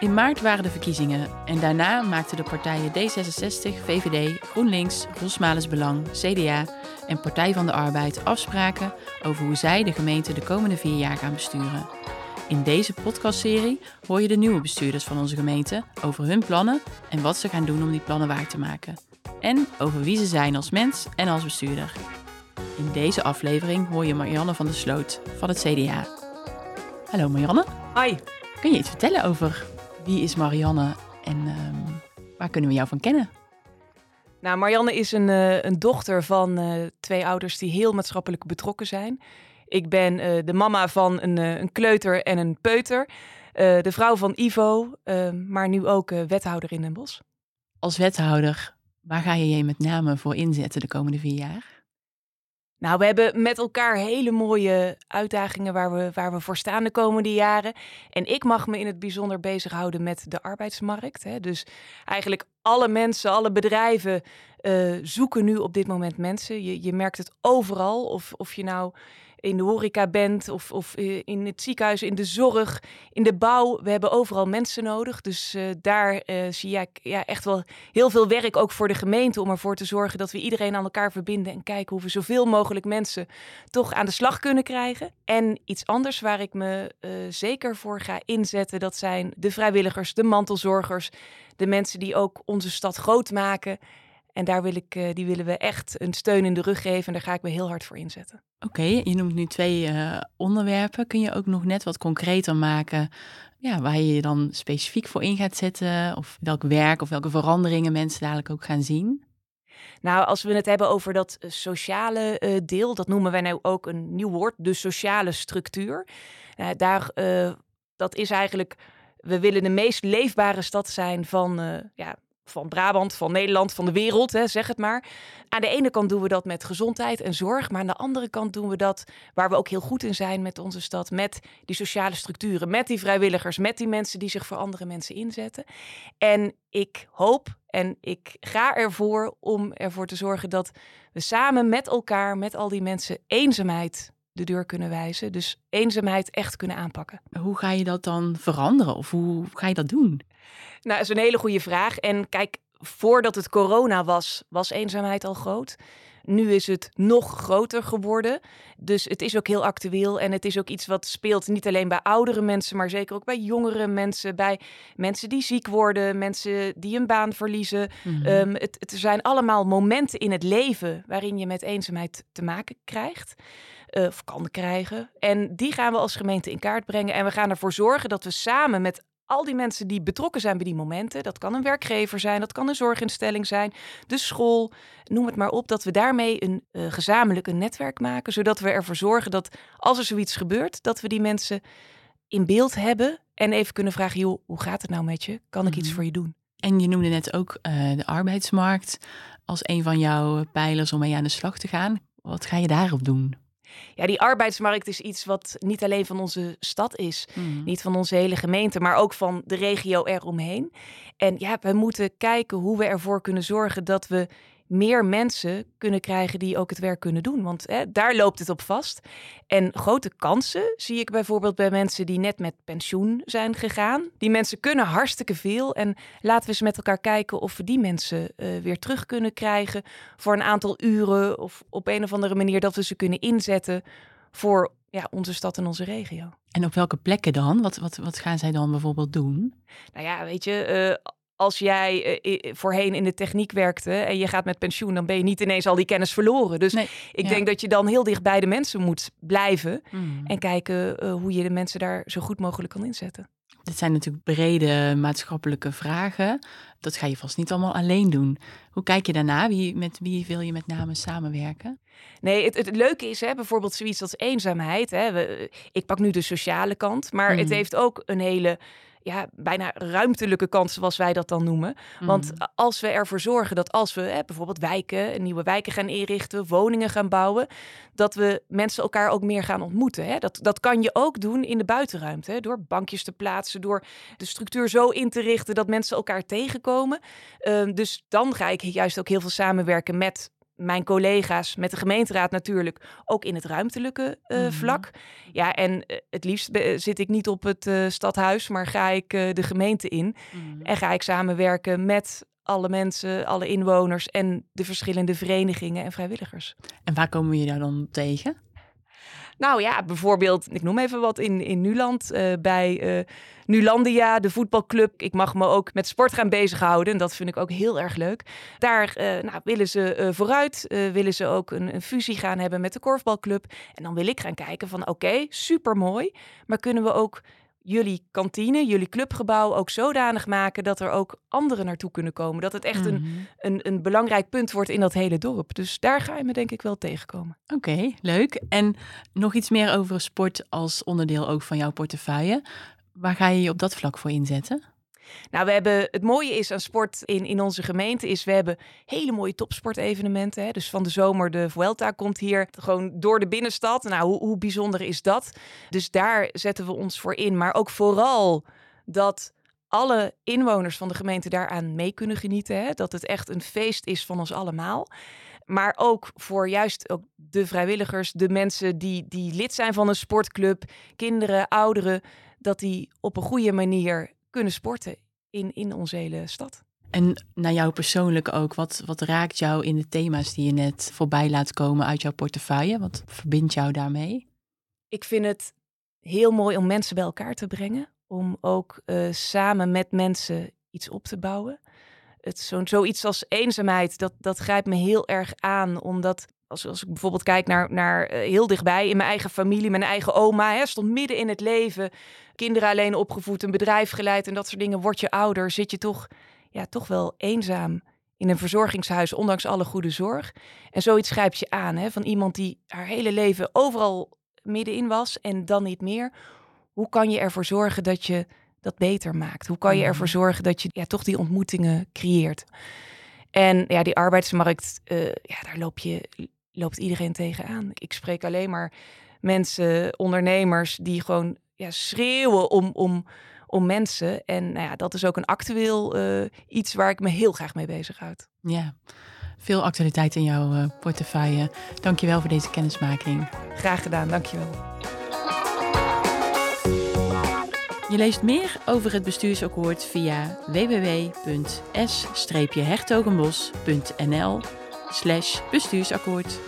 In maart waren de verkiezingen en daarna maakten de partijen D66, VVD, GroenLinks, Rosmales Belang, CDA en Partij van de Arbeid afspraken over hoe zij de gemeente de komende vier jaar gaan besturen. In deze podcastserie hoor je de nieuwe bestuurders van onze gemeente over hun plannen en wat ze gaan doen om die plannen waar te maken. En over wie ze zijn als mens en als bestuurder. In deze aflevering hoor je Marianne van der Sloot van het CDA. Hallo Marianne. Hi. Kun je iets vertellen over wie is Marianne en ehm, waar kunnen we jou van kennen? Nou, Marianne is een, uh, een dochter van uh, twee ouders die heel maatschappelijk betrokken zijn. Ik ben uh, de mama van een, een, kleuter en een peuter. de vrouw van Ivo, maar nu ook wethouder in Den Bosch. Als wethouder, waar ga je je met name voor inzetten de komende vier jaar? Nou, we hebben met elkaar hele mooie uitdagingen waar we, waar we voor staan de komende jaren. En ik mag me in het bijzonder bezighouden met de arbeidsmarkt. Hè. Dus eigenlijk alle mensen, alle bedrijven uh, zoeken nu op dit moment mensen. Je, je merkt het overal. Of, of je nou in de horeca bent of, of eh, in het ziekenhuis, in de zorg, in de bouw. We hebben overal mensen nodig. Dus uh, daar zie ik ja, echt wel heel veel werk ook voor de gemeente om ervoor te zorgen dat we iedereen aan elkaar verbinden en kijken hoe we zoveel mogelijk mensen toch aan de slag kunnen krijgen. En iets anders waar ik me zeker voor ga inzetten, dat zijn de vrijwilligers, de mantelzorgers, de mensen die ook onze stad groot maken. En daar wil ik, die willen we echt een steun in de rug geven. En daar ga ik me heel hard voor inzetten. Oké, je noemt nu twee uh, onderwerpen. Kun je ook nog net wat concreter maken ja, waar je je dan specifiek voor in gaat zetten? Of welk werk of welke veranderingen mensen dadelijk ook gaan zien? Nou, als we het hebben over dat eh, sociale uh, deel, dat noemen wij nu ook een nieuw woord, de sociale structuur. Daar, dat is eigenlijk, we willen de meest leefbare stad zijn van ja, van Brabant, van Nederland, van de wereld, hè, zeg het maar. Aan de ene kant doen we dat met gezondheid en zorg, maar aan de andere kant doen we dat waar we ook heel goed in zijn met onze stad, met die sociale structuren, met die vrijwilligers, met die mensen die zich voor andere mensen inzetten. En ik hoop en ik ga ervoor om ervoor te zorgen dat we samen met elkaar, met al die mensen, eenzaamheid de deur kunnen wijzen. Dus eenzaamheid echt kunnen aanpakken. Hoe ga je dat dan veranderen of hoe ga je dat doen? Nou, dat is een hele goede vraag. En kijk, voordat het corona was, was eenzaamheid al groot. Nu is het nog groter geworden. Dus het is ook heel actueel. En het is ook iets wat speelt niet alleen bij oudere mensen, maar zeker ook bij jongere mensen. Bij mensen die ziek worden, mensen die een baan verliezen. Mm het, het zijn allemaal momenten in het leven waarin je met eenzaamheid te maken krijgt. Uh, of kan krijgen. En die gaan we als gemeente in kaart brengen. En we gaan ervoor zorgen dat we samen met al die mensen die betrokken zijn bij die momenten, dat kan een werkgever zijn, dat kan een zorginstelling zijn, de school, noem het maar op, dat we daarmee een uh, gezamenlijk een netwerk maken, zodat we ervoor zorgen dat als er zoiets gebeurt, dat we die mensen in beeld hebben en even kunnen vragen, joh, hoe gaat het nou met je? Kan ik iets mhm. voor je doen? En je noemde net ook uh, de arbeidsmarkt als een van jouw pijlers om mee aan de slag te gaan. Wat ga je daarop doen? Ja, die arbeidsmarkt is iets wat niet alleen van onze stad is, mhm. niet van onze hele gemeente, maar ook van de regio eromheen. En ja, we moeten kijken hoe we ervoor kunnen zorgen dat we meer mensen kunnen krijgen die ook het werk kunnen doen. Want hè, daar loopt het op vast. En grote kansen zie ik bijvoorbeeld bij mensen die net met pensioen zijn gegaan. Die mensen kunnen hartstikke veel. En laten we eens met elkaar kijken of we die mensen uh, weer terug kunnen krijgen voor een aantal uren. Of op een of andere manier dat we ze kunnen inzetten voor ja, onze stad en onze regio. En op welke plekken dan? Wat, wat, wat gaan zij dan bijvoorbeeld doen? Nou ja, weet je, uh, als jij uh, voorheen in de techniek werkte en je gaat met pensioen, dan ben je niet ineens al die kennis verloren. Dus ik denk dat je dan heel dicht bij de mensen moet blijven hmm. en kijken uh, hoe je de mensen daar zo goed mogelijk kan inzetten. Dit zijn natuurlijk brede maatschappelijke vragen. Dat ga je vast niet allemaal alleen doen. Hoe kijk je daarna? Wie, met wie wil je met name samenwerken? Nee, het, het leuke is hè, bijvoorbeeld zoiets als eenzaamheid. Hè. We, ik pak nu de sociale kant, maar het hmm. heeft ook een hele ja, bijna ruimtelijke kans, zoals wij dat dan noemen. Want mhm. als we ervoor zorgen dat als we hè, bijvoorbeeld wijken, nieuwe wijken gaan inrichten, woningen gaan bouwen, dat we mensen elkaar ook meer gaan ontmoeten. Hè? Dat, dat kan je ook doen in de buitenruimte, hè? door bankjes te plaatsen, door de structuur zo in te richten dat mensen elkaar tegenkomen. Uh, dus dan ga ik juist ook heel veel samenwerken met mijn collega's, met de gemeenteraad natuurlijk, ook in het ruimtelijke uh, Mhm. vlak. Ja, en eh, het liefst be- zit ik niet op het eh, stadhuis, maar ga ik eh, de gemeente in. Mhm. En ga ik samenwerken met alle mensen, alle inwoners en de verschillende verenigingen en vrijwilligers. En waar komen we je daar dan tegen? Nou ja, bijvoorbeeld, ik noem even wat in, in Nuland, eh, bij eh, Nulandia, de voetbalclub. Ik mag me ook met sport gaan bezighouden en dat vind ik ook heel erg leuk. Daar eh, nou, willen ze vooruit, willen ze ook een, een fusie gaan hebben met de korfbalclub. En dan wil ik gaan kijken van oké, super mooi, maar kunnen we ook jullie kantine, jullie clubgebouw ook zodanig maken dat er ook anderen naartoe kunnen komen. Dat het echt een, Mhm. een, een belangrijk punt wordt in dat hele dorp. Dus daar ga je me denk ik wel tegenkomen. Oké, leuk. En nog iets meer over sport als onderdeel ook van jouw portefeuille. Waar ga je je op dat vlak voor inzetten? Nou, we hebben het mooie is aan sport in, in onze gemeente is we hebben hele mooie topsportevenementen. Hè? Dus van de zomer de Vuelta komt hier gewoon door de binnenstad. Nou, hoe, hoe bijzonder is dat? Dus daar zetten we ons voor in. Maar ook vooral dat alle inwoners van de gemeente daaraan mee kunnen genieten. Hè? Dat het echt een feest is van ons allemaal. Maar ook voor juist ook de vrijwilligers, de mensen die, die lid zijn van een sportclub, kinderen, ouderen, dat die op een goede manier kunnen sporten in, in onze hele stad. En naar jou persoonlijk ook, wat, wat raakt jou in de thema's die je net voorbij laat komen uit jouw portefeuille? Wat verbindt jou daarmee? Ik vind het heel mooi om mensen bij elkaar te brengen. Om ook eh, samen met mensen iets op te bouwen. Het, zo, zoiets als eenzaamheid, dat, dat grijpt me heel erg aan. Omdat als, als ik bijvoorbeeld kijk naar, naar eh, heel dichtbij in mijn eigen familie, mijn eigen oma, hè, stond midden in het leven. Kinderen alleen opgevoed, een bedrijf geleid en dat soort dingen. Word je ouder, zit je toch, ja, toch wel eenzaam in een verzorgingshuis, ondanks alle goede zorg. En zoiets grijpt je aan, hè, van iemand die haar hele leven overal middenin was en dan niet meer. Hoe kan je ervoor zorgen dat je dat beter maakt? Hoe kan je ervoor zorgen dat je ja, toch die ontmoetingen creëert? En ja, die arbeidsmarkt, eh, ja, daar loop je, loopt iedereen tegenaan. Ik spreek alleen maar mensen, ondernemers, die gewoon ja, schreeuwen om, om, om mensen. En nou ja, dat is ook een actueel eh, iets waar ik me heel graag mee bezighoud. Ja, veel actualiteit in jouw eh, portefeuille. Dankjewel voor deze kennismaking. Graag gedaan, dankjewel. Je leest meer over het bestuursakkoord via www.s-hertogenbos.nl bestuursakkoord.